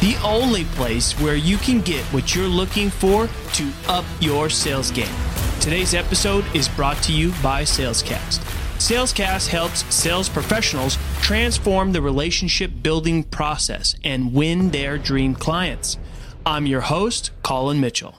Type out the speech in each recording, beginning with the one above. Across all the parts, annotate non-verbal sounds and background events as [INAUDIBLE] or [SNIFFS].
The only place where you can get what you're looking for to up your sales game. Today's episode is brought to you by Salescast. Salescast helps sales professionals transform the relationship building process and win their dream clients. I'm your host, Colin Mitchell.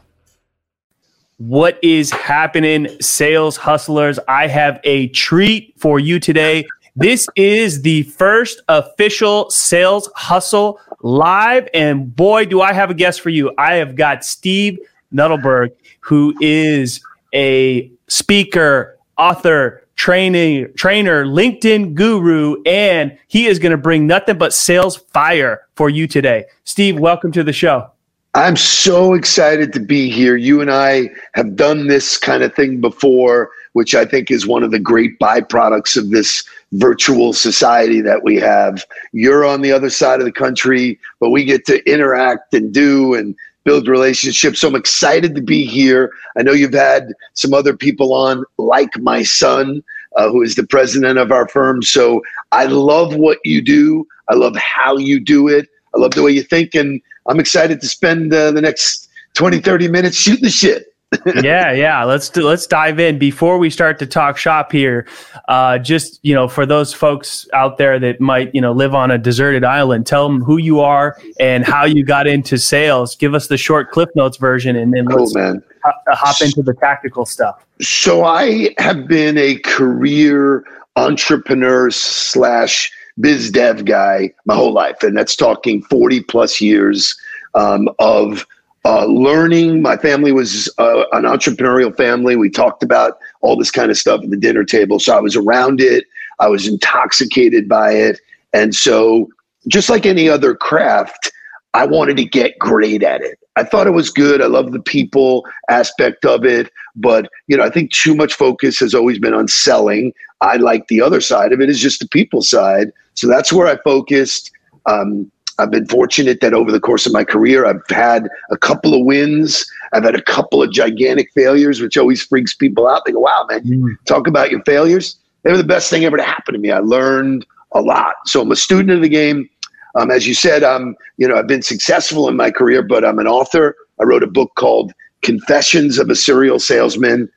What is happening, sales hustlers? I have a treat for you today. This is the first official sales hustle live. And boy, do I have a guest for you. I have got Steve Nudelberg, who is a speaker, author, training trainer, LinkedIn guru, and he is going to bring nothing but sales fire for you today. Steve, welcome to the show. I'm so excited to be here. You and I have done this kind of thing before, which I think is one of the great byproducts of this virtual society that we have. You're on the other side of the country, but we get to interact and do and build relationships. So I'm excited to be here. I know you've had some other people on, like my son, uh, who is the president of our firm. So I love what you do. I love how you do it. I love the way you think. And I'm excited to spend uh, the next 20, 30 minutes shooting the shit. Yeah, yeah. Let's do, let's dive in before we start to talk shop here. Uh, just you know, for those folks out there that might you know live on a deserted island, tell them who you are and how you got into sales. Give us the short Cliff Notes version, and then let's cool, man. hop into the tactical stuff. So I have been a career entrepreneur slash biz dev guy my whole life, and that's talking 40 plus years um, of uh, learning. My family was uh, an entrepreneurial family. We talked about all this kind of stuff at the dinner table. So I was around it, I was intoxicated by it. And so, just like any other craft, I wanted to get great at it. I thought it was good. I love the people aspect of it, but you know, I think too much focus has always been on selling. I like the other side of it is just the people side. So that's where I focused. Um, I've been fortunate that over the course of my career, I've had a couple of wins. I've had a couple of gigantic failures, which always freaks people out. They go, wow, man, mm. talk about your failures. They were the best thing ever to happen to me. I learned a lot. So I'm a student of the game. Um, as you said, I'm, you know, I've been successful in my career, but I'm an author. I wrote a book called Confessions of a Serial Salesman.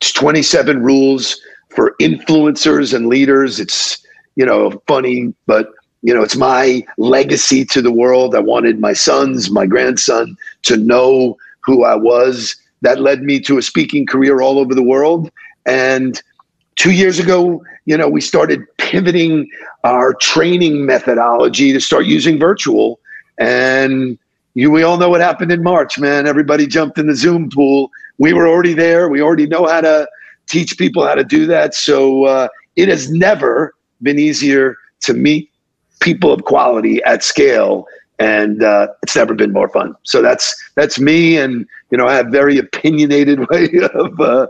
It's 27 rules for influencers and leaders. It's, you know, funny, but you know, it's my legacy to the world. I wanted my sons, my grandson to know who I was. That led me to a speaking career all over the world. And two years ago, you know, we started pivoting our training methodology to start using virtual. And you, we all know what happened in March, man. Everybody jumped in the Zoom pool. We were already there. We already know how to teach people how to do that. So uh, it has never been easier to meet people of quality at scale and uh, it's never been more fun. So that's that's me and you know i have very opinionated [LAUGHS] way of uh,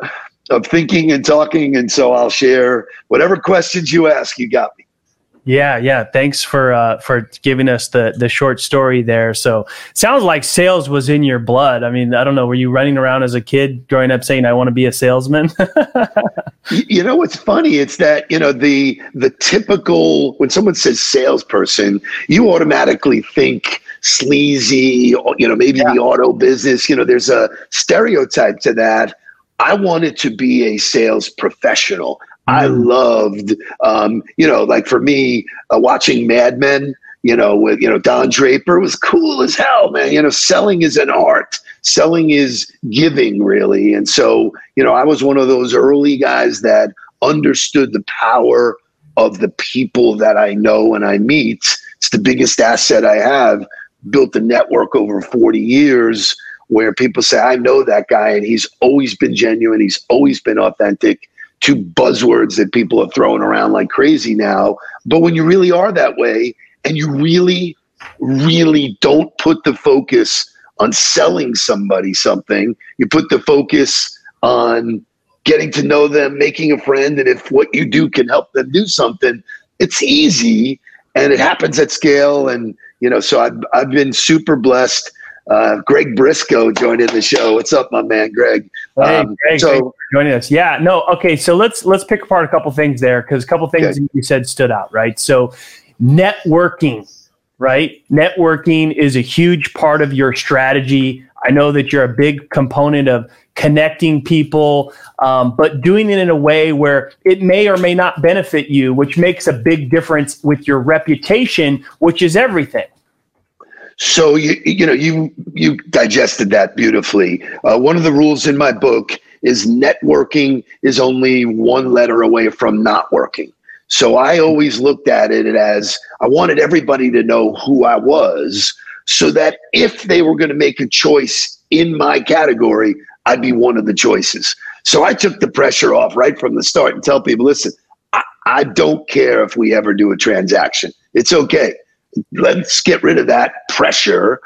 of thinking and talking and so i'll share whatever questions you ask you got me yeah, yeah. Thanks for uh, for giving us the the short story there. So sounds like sales was in your blood. I mean, I don't know. Were you running around as a kid growing up saying, "I want to be a salesman"? [LAUGHS] you know what's funny? It's that you know the the typical when someone says salesperson, you automatically think sleazy. You know, maybe yeah. the auto business. You know, there's a stereotype to that. I wanted to be a sales professional. I mm. loved, um, you know, like for me, uh, watching Mad Men, you know, with, you know, Don Draper was cool as hell, man. You know, selling is an art. selling is giving really and so you know i was one of those early guys that understood the power of the people that i know and i meet it's the biggest asset i have built a network over 40 years where people say i know that guy and he's always been genuine he's always been authentic two buzzwords that people are throwing around like crazy now but when you really are that way and you really really don't put the focus on selling somebody something. You put the focus on getting to know them, making a friend, and if what you do can help them do something, it's easy and it happens at scale. And you know, so I've I've been super blessed. Uh, Greg Briscoe joined in the show. What's up, my man, Greg? Hey, um, Greg, so joining us. Yeah, no, okay. So let's let's pick apart a couple things there because a couple things okay. you said stood out, right? So networking right? Networking is a huge part of your strategy. I know that you're a big component of connecting people, um, but doing it in a way where it may or may not benefit you, which makes a big difference with your reputation, which is everything. So you you know you you digested that beautifully. Uh, one of the rules in my book is networking is only one letter away from not working. So I always looked at it as I wanted everybody to know who I was so that if they were going to make a choice in my category, I'd be one of the choices. So I took the pressure off right from the start and tell people, listen, I, I don't care if we ever do a transaction. It's okay. Let's get rid of that pressure.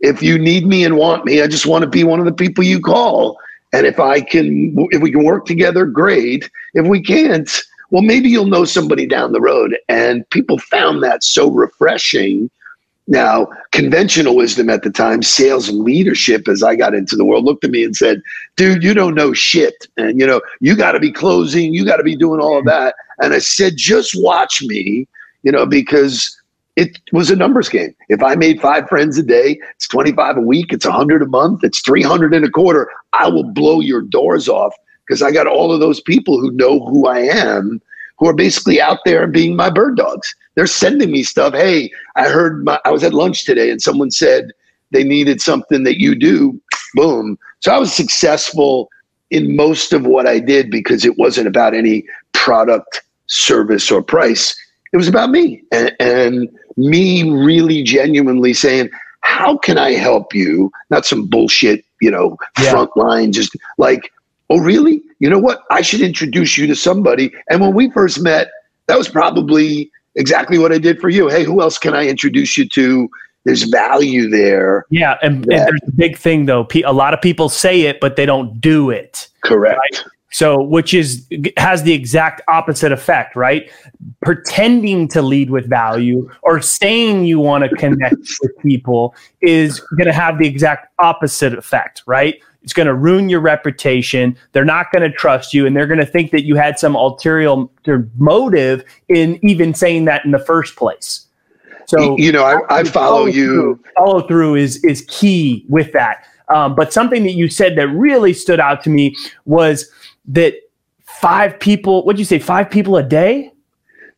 If you need me and want me, I just want to be one of the people you call. And if I can, if we can work together, great. If we can't, well, maybe you'll know somebody down the road. And people found that so refreshing. Now, conventional wisdom at the time, sales leadership, as I got into the world, looked at me and said, dude, you don't know shit. And, you know, you got to be closing, you got to be doing all of that. And I said, just watch me, you know, because it was a numbers game. If I made five friends a day, it's 25 a week, it's 100 a month, it's 300 and a quarter, I will blow your doors off because I got all of those people who know who I am who are basically out there being my bird dogs. They're sending me stuff. Hey, I heard my, I was at lunch today and someone said they needed something that you do. Boom. So I was successful in most of what I did because it wasn't about any product, service, or price. It was about me and, and me really genuinely saying, how can I help you? Not some bullshit, you know, yeah. front line, just like Oh, really? You know what? I should introduce you to somebody. And when we first met, that was probably exactly what I did for you. Hey, who else can I introduce you to? There's value there. Yeah. And, and there's a big thing, though. A lot of people say it, but they don't do it. Correct. Right? So, which is has the exact opposite effect, right? Pretending to lead with value or saying you want to connect [LAUGHS] with people is going to have the exact opposite effect, right? It's going to ruin your reputation. They're not going to trust you, and they're going to think that you had some ulterior motive in even saying that in the first place. So you know, I, I follow, follow you. Follow through is is key with that. Um, but something that you said that really stood out to me was that five people. What'd you say? Five people a day.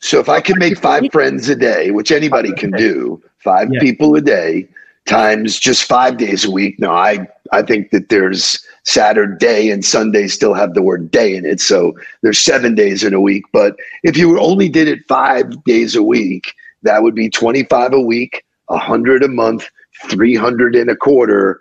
So if I can make five friends a day, which anybody can do, five yeah. people a day times just five days a week. No, I I think that there's Saturday and Sunday still have the word day in it. So there's seven days in a week. But if you only did it five days a week, that would be 25 a week, 100 a month, 300 in a quarter.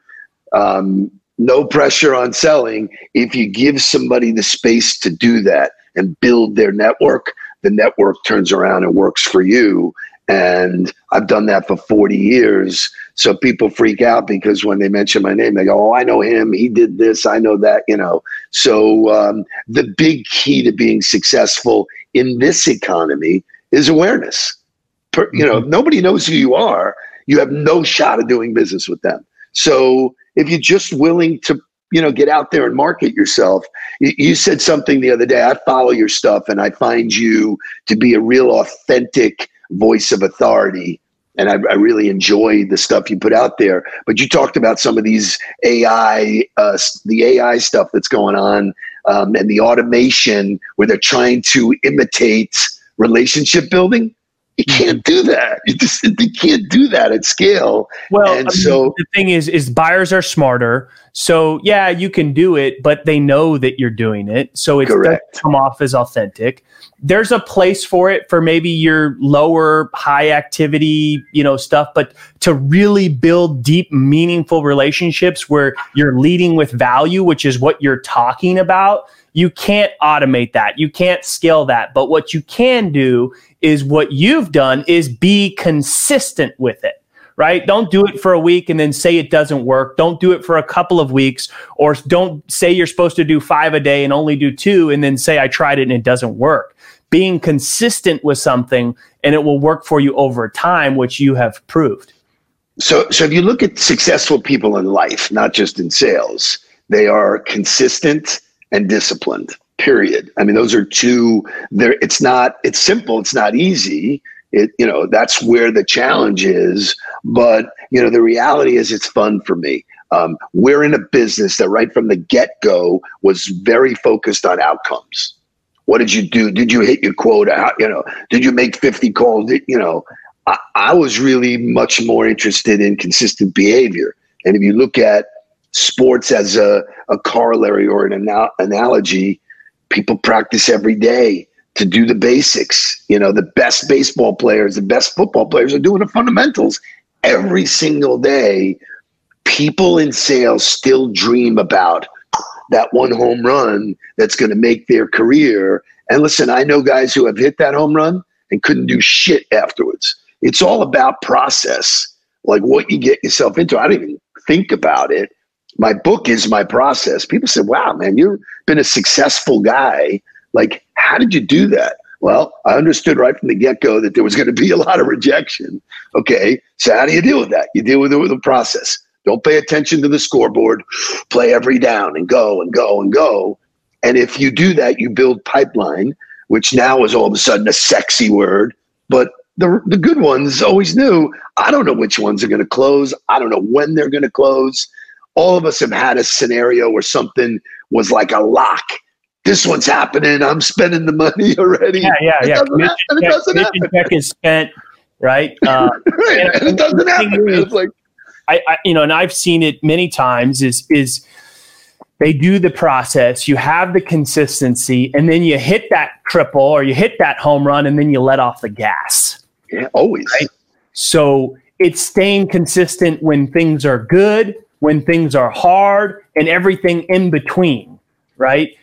Um, no pressure on selling. If you give somebody the space to do that and build their network, the network turns around and works for you. And I've done that for 40 years. So people freak out because when they mention my name, they go, Oh, I know him. He did this. I know that, you know. So um, the big key to being successful in this economy is awareness. Per, you know, mm-hmm. nobody knows who you are. You have no shot of doing business with them. So if you're just willing to you know get out there and market yourself you, you, said something the other day i follow your stuff and i find you to be a real authentic voice of authority. And I, I really enjoy the stuff you put out there. But you talked about some of these AI, uh, the AI stuff that's going on, um, and the automation where they're trying to imitate relationship building. You hmm. can't do that. You just you can't do that at scale. Well, and I mean, so the thing is, is buyers are smarter. So yeah, you can do it, but they know that you're doing it, so it doesn't come off as authentic. There's a place for it for maybe your lower high activity, you know, stuff, but to really build deep, meaningful relationships where you're leading with value, which is what you're talking about you can't automate that. You can't scale that. But what you can do is what you've done is be consistent with it right? Don't do it for a week and then say it doesn't work. Don't do it for a couple of weeks or don't say you're supposed to do five a day and only do two and then say I tried it and it doesn't work. Being consistent with something and it will work for you over time, which you have proved. So, so if you look at successful people in life, not just in sales, they are consistent and disciplined period. I mean those are two there it's not it's simple it's not easy. It you know that's where the challenge is but you know the reality is it's fun for me. Um, we're in a business that right from the get-go was very focused on outcomes. What did you do? Did you hit your quota? You know did you make 50 calls? You know I, I was really much more interested in consistent behavior. And if you look at sports as a, a corollary or an ana- analogy people practice every day to do the basics. You know, the best baseball players, the best football players are doing the fundamentals every single day. People in sales still dream about that one home run that's going to make their career. And listen, I know guys who have hit that home run and couldn't do shit afterwards. It's all about process, like what you get yourself into. I didn't even think about it my book is my process. People said, wow, man, you've been a successful guy. Like, how did you do that? Well, I understood right from the get go that there was going to be a lot of rejection. Okay, so how do you deal with that? You deal with it with a process. Don't pay attention to the scoreboard. Play every down and go and go and go. And if you do that, you build pipeline, which now is all of a sudden a sexy word. But the, the good ones always knew I don't know which ones are going to close. I don't know when they're going to close all of us have had a scenario where something was like a lock. This one's happening. I'm spending the money [LAUGHS] already. Yeah, yeah, yeah. Commission, check, it doesn't happen. check is spent, right? Uh, [LAUGHS] right. And, and, it doesn't happen. Is, it's like, I, I, you know, and I've seen it many times. Is is they do the process, you have the consistency, and then you hit that triple or you hit that home run, and then you let off the gas. Yeah, always. Right? So it's staying consistent when things are good when things are hard, and everything in between, right?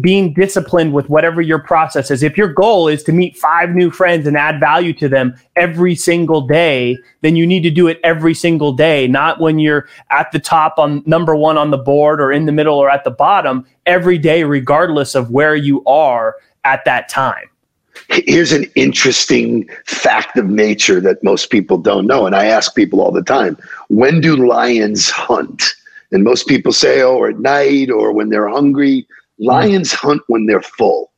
being disciplined with whatever your process is. If your goal is to meet five new friends and add value to them every single day, then you need to do it every single day, not when you're at the top on number one on the board or in the middle or at the bottom, every day, regardless of where you are at that time here's an interesting fact of nature that most people don't know. And I ask people all the time when do lions hunt? And most people say, oh, at night or when they're hungry. Lions hunt when they're full.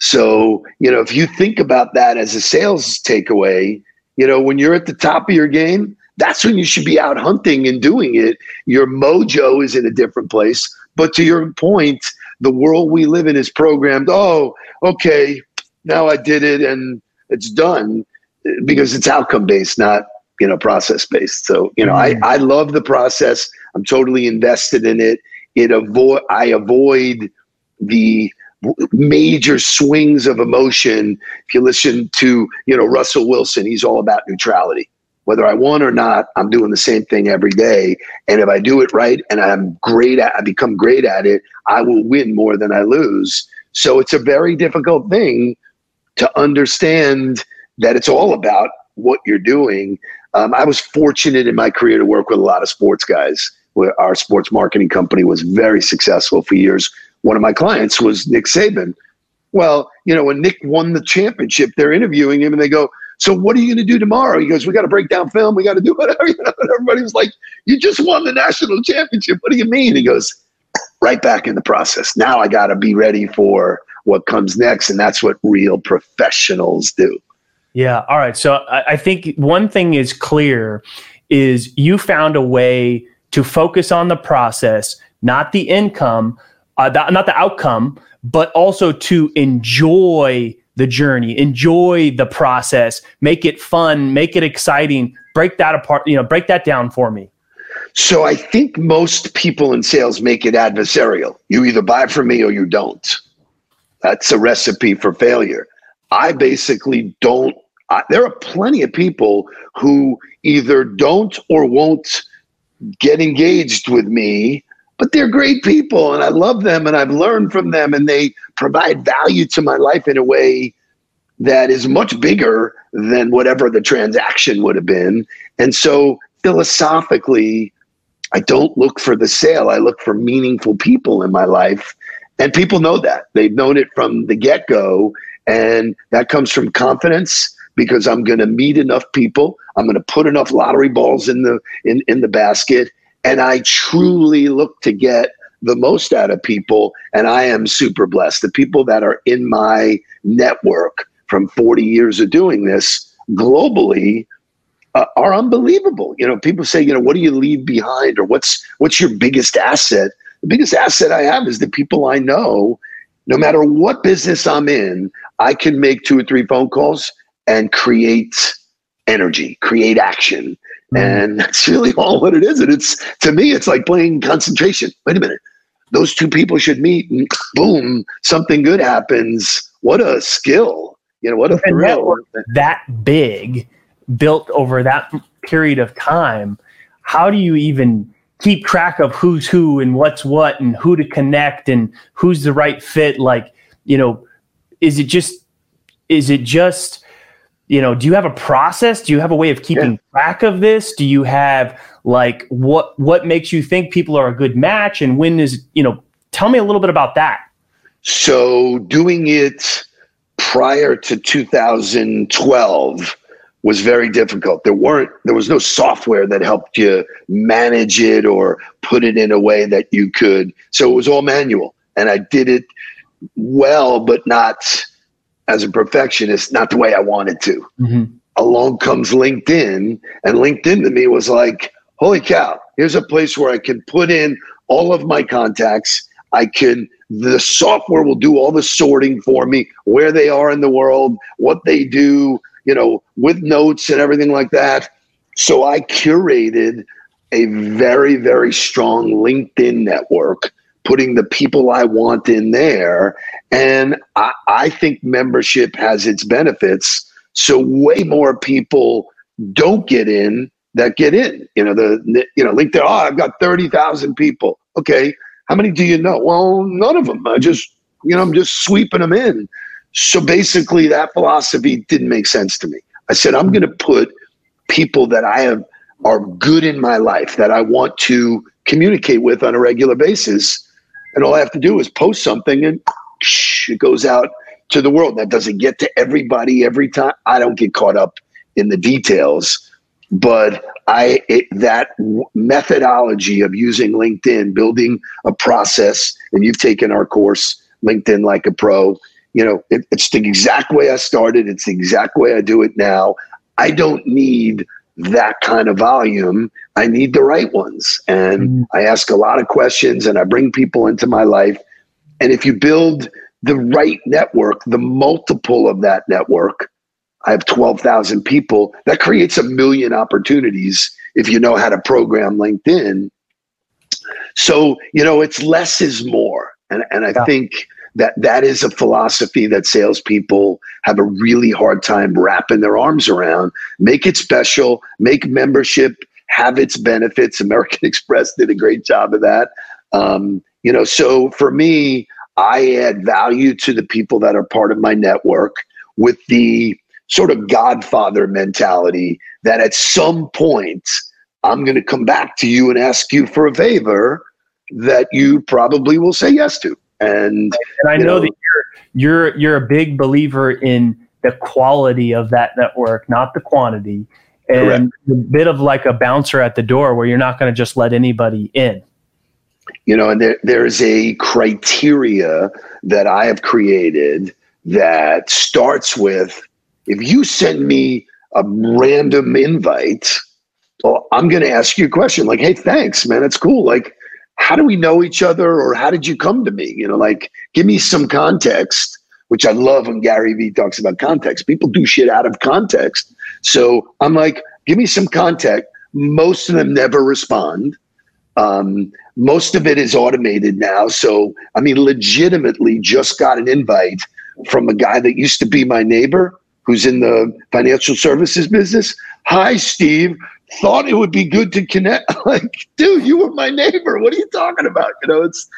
So, you know, if you think about that as a sales takeaway, you know, when you're at the top of your game, that's when you should be out hunting and doing it. Your mojo is in a different place. But to your point, the world we live in is programmed. Oh, okay, now I did it and it's done because it's outcome based, not you know process based. So you know, mm-hmm. I I love the process. I'm totally invested in it. It avoid I avoid the major swings of emotion. If you listen to you know Russell Wilson, he's all about neutrality. Whether I won or not, I'm doing the same thing every day. And if I do it right and I'm great at, I become great at it, I will win more than I lose. So it's a very difficult thing to understand that it's all about what you're doing. Um, I was fortunate in my career to work with a lot of sports guys. Our sports marketing company was very successful for years. One of my clients was Nick Saban. Well, you know, when Nick won the championship, they're interviewing him and they go, so what are you going to do tomorrow? He goes, we got to break down film. We got to do whatever. [LAUGHS] You know, and everybody was like, you just won the national championship. What do you mean? He goes, right back in the process. Now I got to be ready for what comes next. And that's what real professionals do. Yeah. All right. So I, I think one thing is clear is you found a way to focus on the process, not the income, uh, the, not the outcome, but also to enjoy the journey, enjoy the process, make it fun, make it exciting. Break that apart, you know, break that down for me. So I think most people in sales make it adversarial. You either buy from me or you don't. That's a recipe for failure. I basically don't. I, there are plenty of people who either don't or won't get engaged with me, but they're great people and I love them and I've learned from them and they provide value to my life in a way that is much bigger than whatever the transaction would have been. And so philosophically, I don't look for the sale. I look for meaningful people in my life. And people know that. They've known it from the get go. And that comes from confidence because I'm going to meet enough people. I'm going to put enough lottery balls in the in, in the basket. And I truly look to get the most out of people. And I am super blessed. The people that are in my network from 40 years of doing this globally uh, are unbelievable. You know, people say, you know, what do you leave behind or what's what's your biggest asset? The biggest asset I have is the people I know. No matter what business I'm in, I can make two or three phone calls and create energy, create action. Mm. And [LAUGHS] that's really all what it is. And it's to me, it's like playing concentration. Wait a minute. Those two people should meet and [SNIFFS] boom, something good happens. What a skill. You know, what a thrill. That big built over that period of time, how do you even keep track of who's who and what's what and who to connect and who's the right fit? Like, you know, is it just, is it just, you know, do you have a process? Do you have a way of keeping yeah. track of this? Do you have like what what makes you think people are a good match and when is, you know, tell me a little bit about that. So doing it prior to 2012 was very difficult. There weren't there was no software that helped you manage it or put it in a way that you could. So it was all manual, and I did it well, but not as a perfectionist, not the way I wanted to. Mm-hmm. Along comes LinkedIn, and LinkedIn to me was like, holy cow! Here's a place where I can put in all of my contacts. I can the software will do all the sorting for me, where they are in the world, what they do, you know, with notes and everything like that. So I curated a very, very strong LinkedIn network, putting the people I want in there. And I, I think membership has its benefits. So way more people don't get in that get in. You know, the you know, LinkedIn, oh, I've got 30,000 people. Okay. How many do you know? Well, none of them. I just, you know, I'm just sweeping them in. So basically, that philosophy didn't make sense to me. I said, I'm going to put people that I have are good in my life that I want to communicate with on a regular basis. And all I have to do is post something and it goes out to the world. That doesn't get to everybody every time. I don't get caught up in the details, but I it, that methodology of using LinkedIn, building a process, and you've taken our course, LinkedIn like a pro you know, it, it's the exact way I started. It's the exact way I do it now. I don't need that kind of volume. I need the right ones. And mm I ask a lot of questions and I bring people into my life. And if you build the right network, the multiple of that network, I have 12,000 people, that creates a million opportunities if you know how to program LinkedIn. So, you know, it's less is more. And, and I yeah. think that that is a philosophy that salespeople have a really hard time wrapping their arms around. Make it special, make membership have its benefits. American [LAUGHS] Express did a great job of that. Um, you know, so for me, I add value to the people that are part of my network with the sort of godfather mentality that at some point I'm going to come back to you and ask you for a favor that you probably will say yes to. And, and I know, know that you're you're you're a big believer in the quality of that network, not the quantity. And a bit of like a bouncer at the door where you're not going to just let anybody in. You know, and there, there's a criteria that I have created that starts with if you send me a random invite, well, I'm going to ask you a question like, hey, thanks, man. It's cool. Like, how do we know each other or how did you come to me? You know, like give me some context, which I love when Gary Vee talks about context. People do shit out of context. So I'm like, give me some context. Most of them never respond. Um, most of it is automated now. So, I mean, legitimately just got an invite from a guy that used to be my neighbor who's in the financial services business. Hi, Steve. Thought it would be good to connect. [LAUGHS] like, dude, you were my neighbor. What are you talking about? You know, it's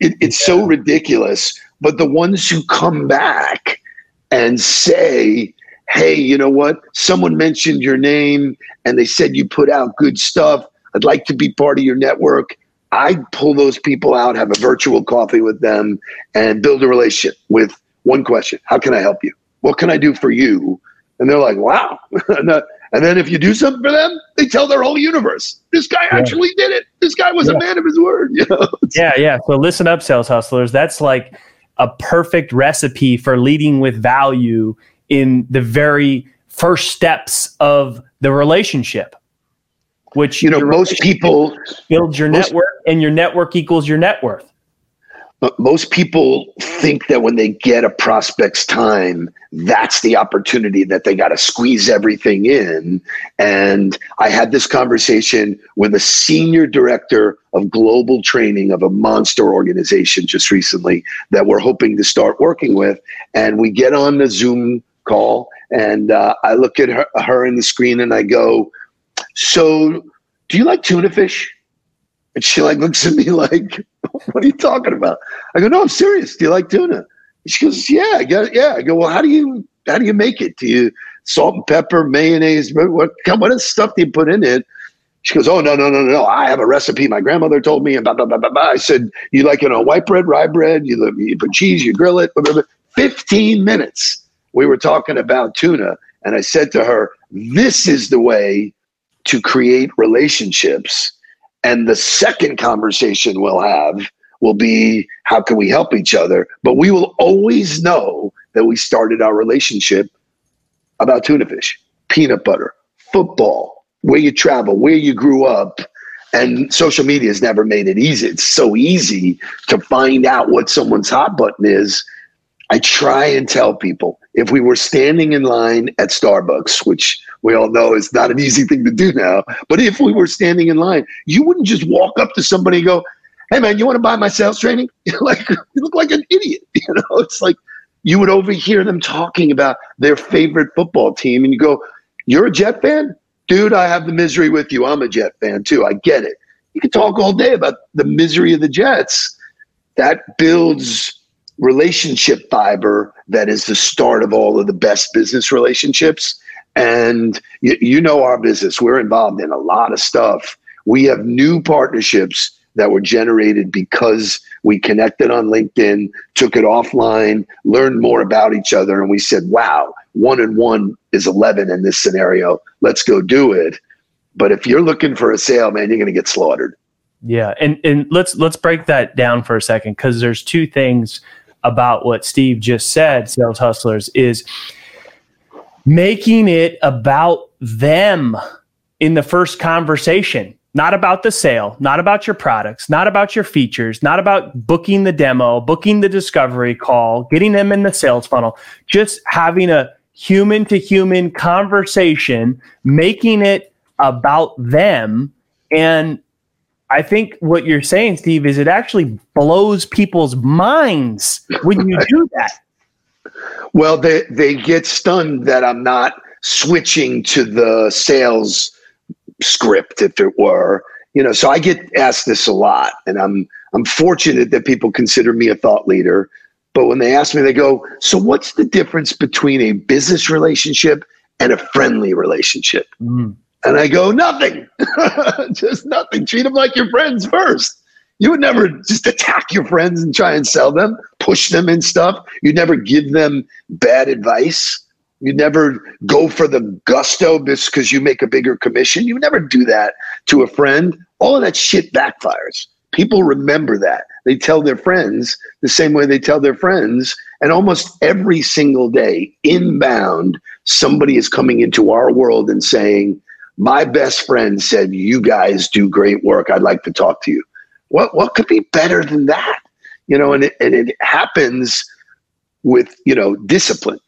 it, it's yeah. so ridiculous. But the ones who come back and say, hey, you know what? Someone mentioned your name and they said you put out good stuff. I'd like to be part of your network. I'd pull those people out, have a virtual coffee with them, and build a relationship with one question How can I help you? What can I do for you? And they're like, wow. [LAUGHS] Uh, and then if you do something for them, they tell their whole universe. This guy yeah. actually did it. This guy was yeah. a man of his word. [LAUGHS] You know? yeah, yeah. So listen up, sales hustlers. That's like a perfect recipe for leading with value in the very first steps of the relationship which you know most people build your network and your network equals your net worth most people think that when they get a prospect's time that's the opportunity that they got to squeeze everything in and i had this conversation with a senior director of global training of a monster organization just recently that we're hoping to start working with and we get on the zoom call and uh, i look at her, her in the screen and i go so do you like tuna fish? And she like looks at me [LAUGHS] like, [LAUGHS] what are you talking about? I go, no, I'm serious. Do you like tuna? She goes, yeah, I got Yeah. I go, well, how do you, how do you make it? Do you salt and pepper, mayonnaise? What, kind what stuff do you put in it? She goes, oh, no, no, no, no. I have a recipe my grandmother told me. And blah, blah, blah, blah, blah. I said, you like it on white bread, rye bread, you, you put cheese, you grill it. Blah, blah, blah. 15 minutes we were talking about tuna. And I said to her, this is the way to create relationships. And the second conversation we'll have will be how can we help each other? But we will always know that we started our relationship about tuna fish, peanut butter, football, where you travel, where you grew up. And social media has never made it easy. It's so easy to find out what someone's hot button is. I try and tell people if we were standing in line at Starbucks, which we all know is not an easy thing to do now, but if we were standing in line, you wouldn't just walk up to somebody and go, "Hey, man, you want to buy my sales training?" [LAUGHS] like you look like an idiot. [LAUGHS] You know, it's like you would overhear them talking about their favorite football team, and you go, "You're a Jet fan, dude? I have the misery with you. I'm a Jet fan too. I get it. You can talk all day about the misery of the Jets. That builds." Relationship fiber that is the start of all of the best business relationships. And you, you know our business, we're involved in a lot of stuff. We have new partnerships that were generated because we connected on LinkedIn, took it offline, learned more about each other, and we said, wow, one and one is 11 in this scenario. Let's go do it. But if you're looking for a sale, man, you're going to get slaughtered. Yeah, and and let's let's break that down for a second because there's two things about what Steve just said, sales hustlers, is making it about them in the first conversation, not about the sale, not about your products, not about your features, not about booking the demo, booking the discovery call, getting them in the sales funnel, just having a human to human conversation, making it about them and I think what you're saying, Steve, is it actually blows people's minds when you do [LAUGHS] that. Well, they they get stunned that I'm not switching to the sales script, if it were. You know, so I get asked this a lot, and I'm I'm fortunate that people consider me a thought leader. But when they ask me, they go, "So what's the difference between a business relationship and a friendly relationship?" Mm. And I go, nothing, [LAUGHS] just nothing. Treat them like your friends first. You would never just attack your friends and try and sell them, push them and stuff. You'd never give them bad advice. You'd never go for the gusto because you make a bigger commission. You never do that to a friend. All of that shit backfires. People remember that. They tell their friends the same way they tell their friends. And almost every single day, inbound, somebody is coming into our world and saying, my best friend said, You guys do great work. I'd like to talk to you. What what could be better than that? You know, and it, and it happens with you know discipline.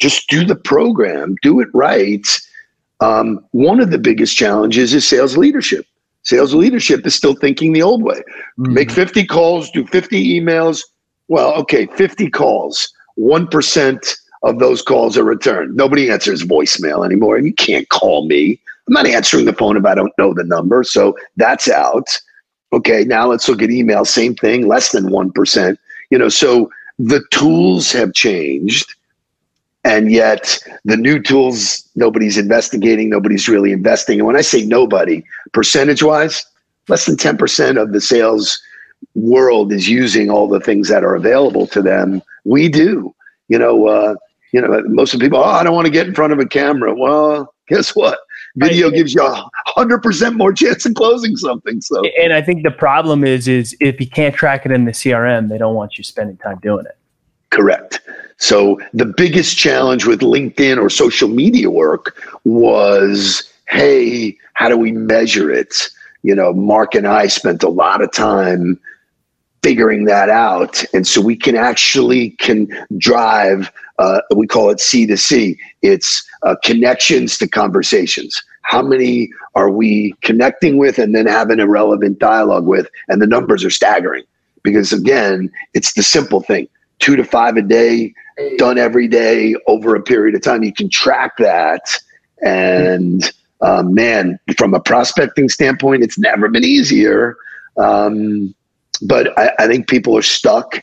Just do the program, do it right. Um, one of the biggest challenges is sales leadership. Sales leadership is still thinking the old way. Mm-hmm. Make 50 calls, do 50 emails. Well, okay, 50 calls, 1% of those calls are returned. Nobody answers voicemail anymore, and you can't call me. I'm not answering the phone if I don't know the number. So that's out. Okay, now let's look at email. Same thing, less than 1%. You know, so the tools have changed. And yet the new tools, nobody's investigating, nobody's really investing. And when I say nobody, percentage wise, less than 10% of the sales world is using all the things that are available to them. We do. You know, uh, you know, most of the people, oh, I don't want to get in front of a camera. Well, guess what? Video gives you a hundred percent more chance of closing something. So, and I think the problem is, is if you can't track it in the CRM, they don't want you spending time doing it. Correct. So the biggest challenge with LinkedIn or social media work was, hey, how do we measure it? You know, Mark and I spent a lot of time figuring that out and so we can actually can drive uh, we call it c to c. It's uh, connections to conversations. How many are we connecting with and then having a relevant dialogue with? And the numbers are staggering because again it's the simple thing. Two to five a day done every day over a period of time. You can track that. And uh, man from a prospecting standpoint it's never been easier. Um, but I, I think people are stuck.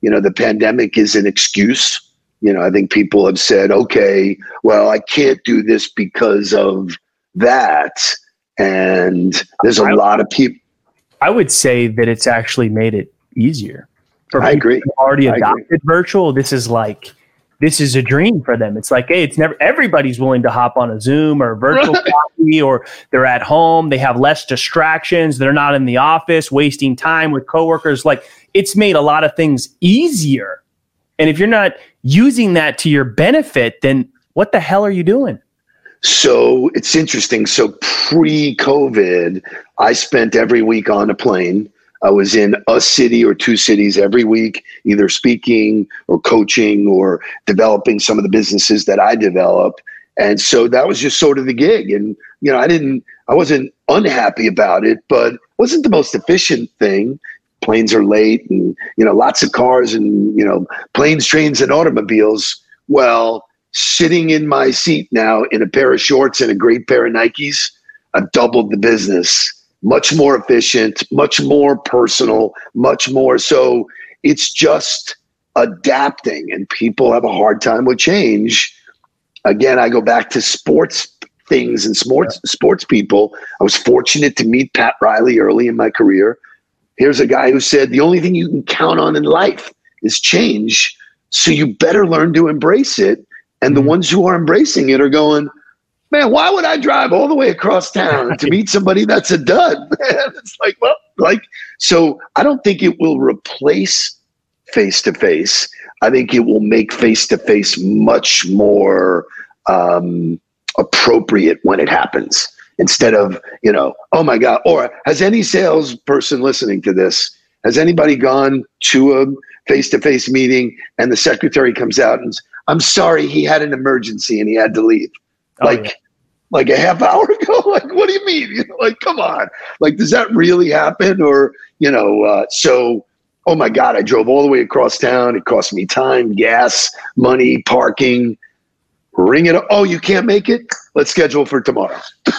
You know, the pandemic is an excuse. You know, I think people have said, okay, well, I can't do this because of that. And there's a I, lot of people. I would say that it's actually made it easier. For I agree. already adopted virtual, this is like this is a dream for them. It's like, hey, it's never everybody's willing to hop on a Zoom or a virtual [LAUGHS] coffee, or they're at home, they have less distractions, they're not in the office wasting time with coworkers. Like it's made a lot of things easier. And if you're not using that to your benefit, then what the hell are you doing? So it's interesting. So pre COVID, I spent every week on a plane I was in a city or two cities every week, either speaking or coaching or developing some of the businesses that I develop. And so that was just sort of the gig. And, you know, I didn't, I wasn't unhappy about it, but wasn't the most efficient thing. Planes are late and, you know, lots of cars and, you know, planes, trains, and automobiles. Well, sitting in my seat now in a pair of shorts and a great pair of Nikes, I've doubled the business much more efficient, much more personal, much more. So it's just adapting, and people have a hard time with change. Again, I go back to sports things and sports sports people. I was fortunate to meet Pat Riley early in my career. Here's a guy who said the only thing you can count on in life is change. So you better learn to embrace it. And the mm-hmm. ones who are embracing it are going, man, why would I drive all the way across town to meet somebody that's a dud? [LAUGHS] Man, it's like, well, like, so I don't think it will replace face to face. I think it will make face to face much more um, appropriate when it happens instead of, you know, oh my God. Or has any salesperson listening to this, has anybody gone to a face to face meeting and the secretary comes out and I'm sorry, he had an emergency and he had to leave? Oh, like, yeah. like a half hour [LAUGHS] ago. like, what do you mean? You know, like, come on. Like, does that really happen? Or you know, uh, so. Oh my God! I drove all the way across town. It cost me time, gas, money, parking. Ring it up. Oh, you can't make it? Let's schedule for tomorrow. [LAUGHS]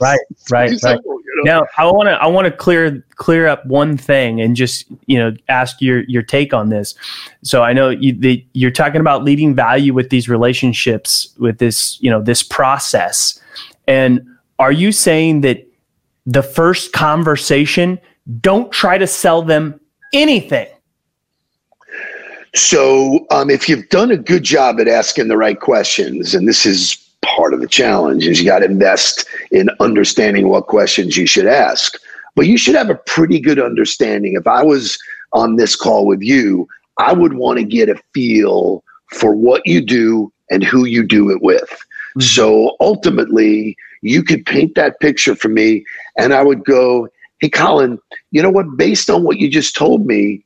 right, right, right. You know? Now, I want to I want to clear clear up one thing and just you know ask your your take on this. So I know you the, you're talking about leading value with these relationships with this you know this process, and are you saying that the first conversation don't try to sell them anything? So, um, if you've done a good job at asking the right questions, and this is part of the challenge, is you got to invest in understanding what questions you should ask. But you should have a pretty good understanding. If I was on this call with you, I would want to get a feel for what you do and who you do it with. Mm-hmm. So ultimately, you could paint that picture for me, and I would go, Hey, Colin, you know what? Based on what you just told me,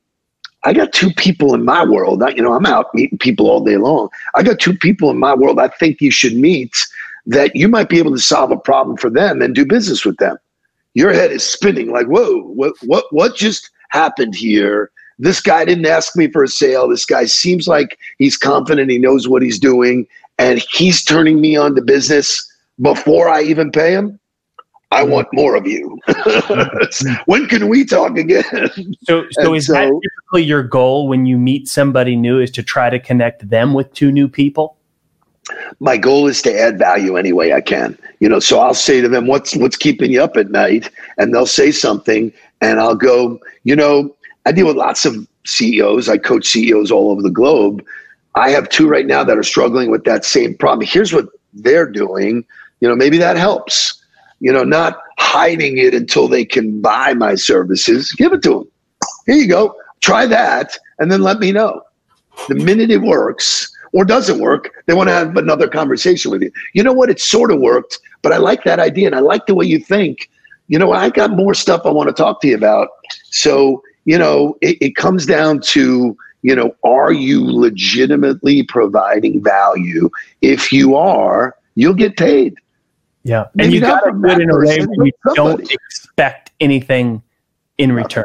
I got two people in my world. I, you know, I'm out meeting people all day long. I got two people in my world I think you should meet that you might be able to solve a problem for them and do business with them. Your head is spinning like, whoa, what what what just happened here? This guy didn't ask me for a sale. This guy seems like he's confident, he knows what he's doing, and he's turning me on to business before I even pay him. I want more of you. [LAUGHS] when can we talk again? So, so is so, that typically your goal when you meet somebody new? Is to try to connect them with two new people? My goal is to add value any way I can. You know, so I'll say to them, "What's what's keeping you up at night?" And they'll say something, and I'll go, "You know, I deal with lots of CEOs. I coach CEOs all over the globe. I have two right now that are struggling with that same problem. Here's what they're doing. You know, maybe that helps." You know, not hiding it until they can buy my services. Give it to them. Here you go. Try that and then let me know. The minute it works or doesn't work, they want to have another conversation with you. You know what? It sort of worked, but I like that idea and I like the way you think. You know, I got more stuff I want to talk to you about. So, you know, it, it comes down to, you know, are you legitimately providing value? If you are, you'll get paid. Yeah, Maybe and you got to do it in a way where you don't expect anything in Nothing. return.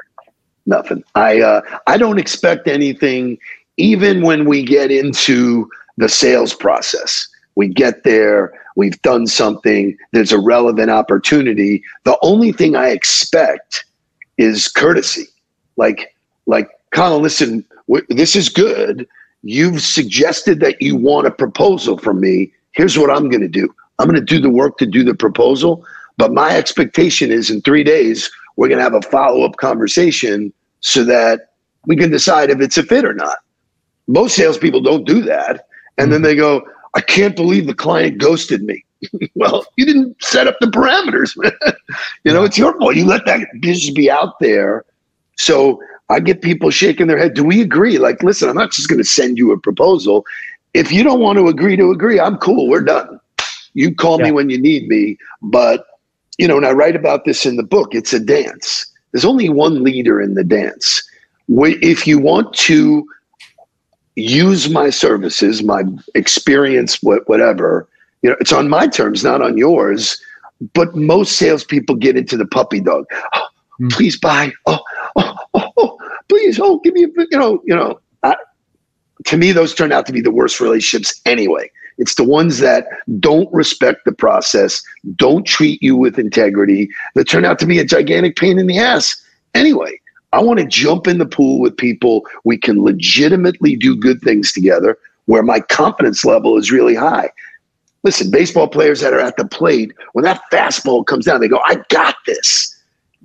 Nothing. I uh, I don't expect anything, even when we get into the sales process. We get there, we've done something, there's a relevant opportunity. The only thing I expect is courtesy. Like, like, Colin, listen, w- this is good. You've suggested that you want a proposal from me. Here's what I'm going to do. I'm going to do the work to do the proposal. But my expectation is in three days, we're going to have a follow up conversation so that we can decide if it's a fit or not. Most salespeople don't do that. And then mm-hmm. they go, I can't believe the client ghosted me. [LAUGHS] well, you didn't set up the parameters, [LAUGHS] you know, it's your fault. You let that business be out there. So I get people shaking their head. Do we agree? Like, listen, I'm not just going to send you a proposal. If you don't want to agree to agree, I'm cool. We're done. You call yeah. me when you need me. But, you know, and I write about this in the book, it's a dance. There's only one leader in the dance. If you want to use my services, my experience, whatever, you know, it's on my terms, not on yours. But most salespeople get into the puppy dog. Oh, mm. Please buy. Oh, oh, oh, oh, please. Oh, give me a, you know, you know. I, to me, those turn out to be the worst relationships anyway. It's the ones that don't respect the process, don't treat you with integrity, that turn out to be a gigantic pain in the ass. Anyway, I want to jump in the pool with people we can legitimately do good things together where my confidence level is really high. Listen, baseball players that are at the plate, when that fastball comes down, they go, I got this.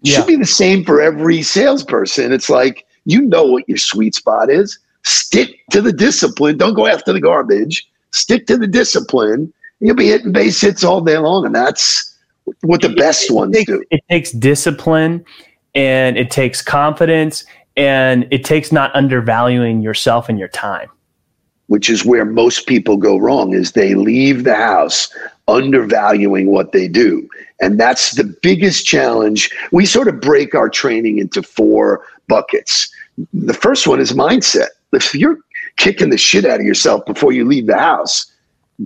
Yeah. Should be the same for every salesperson. It's like, you know what your sweet spot is. Stick to the discipline. Don't go after the garbage stick to the discipline. You'll be hitting base hits all day long, and that's what the best it, ones do. It takes discipline, and it takes confidence, and it takes not undervaluing yourself and your time. Which is where most people go wrong is they leave the house undervaluing what they do. And that's the biggest challenge. We sort of break our training into four buckets. The first one is mindset. If you're kicking the shit out of yourself before you leave the house.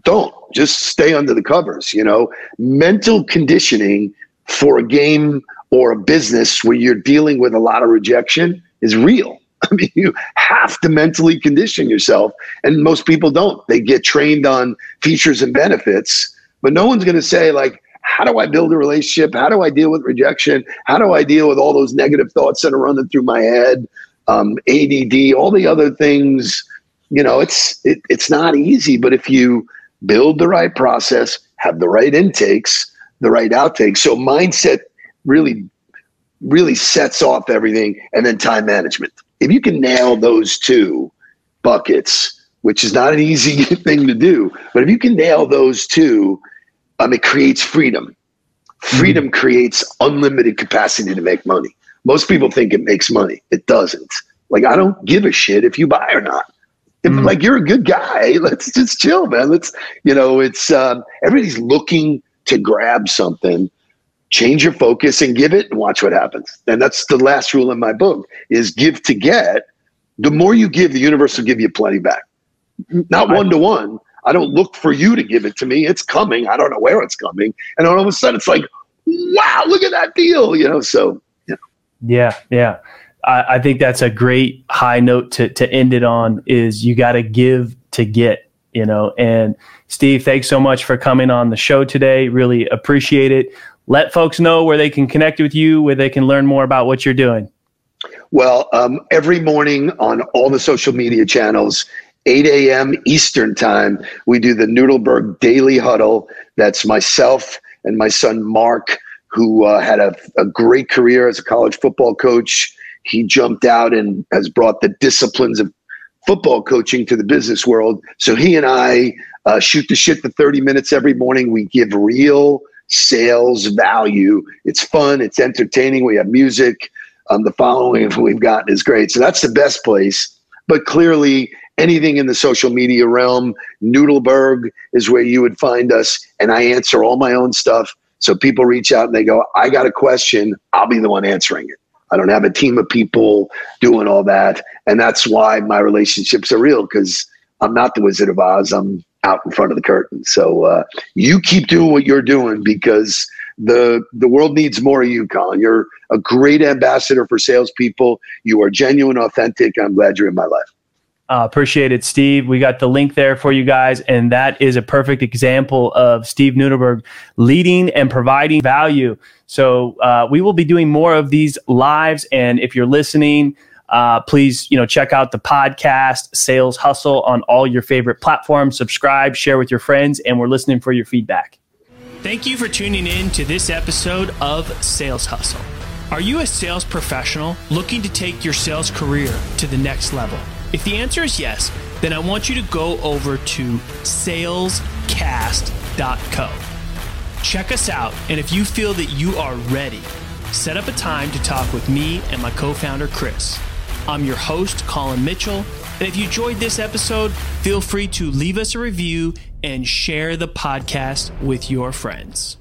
Don't just stay under the covers. You know, mental conditioning for a game or a business where you're dealing with a lot of rejection is real. [LAUGHS] I mean, you have to mentally condition yourself, and most people don't. They get trained on features and benefits, but no one's going to say, like, how do I build a relationship? How do I deal with rejection? How do I deal with all those negative thoughts that are running through my head? Um, ADD, all the other things you know, it's it, it's not easy, but if you build the right process, have the right intakes, the right outtakes, so mindset really really sets off everything, and then time management. If you can nail those two buckets, which is not an easy [LAUGHS] thing to do, but if you can nail those two, um, it creates freedom. Freedom mm-hmm. creates unlimited capacity to make money. Most people think it makes money. It doesn't. Like I don't give a shit if you buy or not. Mm. Like you're a good guy. [LAUGHS] Let's just chill, man. Let's, you know, it's um, everybody's looking to grab something. Change your focus and give it, and watch what happens. And that's the last rule in my book: is give to get. the more you give, the universe will give you plenty back. Not one to one. I don't look for you to give it to me. It's coming. I don't know where it's coming. And all of a sudden it's like, wow, look at that deal. You know, so yeah. Yeah, yeah. I, I think that's a great high note to to end it on is you gotta give to get, you know. And Steve, thanks so much for coming on the show today. Really appreciate it. Let folks know where they can connect with you, where they can learn more about what you're doing. Well, um, every morning on all the social media channels, 8 a.m. Eastern time, we do the Nudelberg Daily Huddle. That's myself and my son Mark, who uh, had a, a great career as a college football coach. He jumped out and has brought the disciplines of football coaching to the business world. So he and I uh, shoot the shit for 30 minutes every morning. We give real sales value. It's fun, it's entertaining. We have music. Um, the following we've gotten is great. So that's the best place. But clearly, anything in the social media realm, Nudelberg is where you would find us. And I answer all my own stuff. So people reach out and they go, I got a question. I'll be the one answering it. I don't have a team of people doing all that. And that's why my relationships are real because I'm not the Wizard of Oz. I'm out in front of the curtain. So uh, you keep doing what you're doing because the the world needs more of you, Colin. You're a great ambassador for salespeople. You are genuine, authentic. I'm glad you're in my life. Uh, appreciate it, Steve. We got the link there for you guys, and that is a perfect example of Steve Nudelberg leading and providing value. So uh, we will be doing more of these lives, and if you're listening, uh, please you know check out the podcast Sales Hustle on all your favorite platforms. Subscribe, share with your friends, and we're listening for your feedback. Thank you for tuning in to this episode of Sales Hustle. Are you a sales professional looking to take your sales career to the next level? If the answer is yes, then I want you to go over to salescast.co. Check us out, and if you feel that you are ready, set up a time to talk with me and my co founder, Chris. I'm your host, Colin Mitchell, and if you enjoyed this episode, feel free to leave us a review and share the podcast with your friends.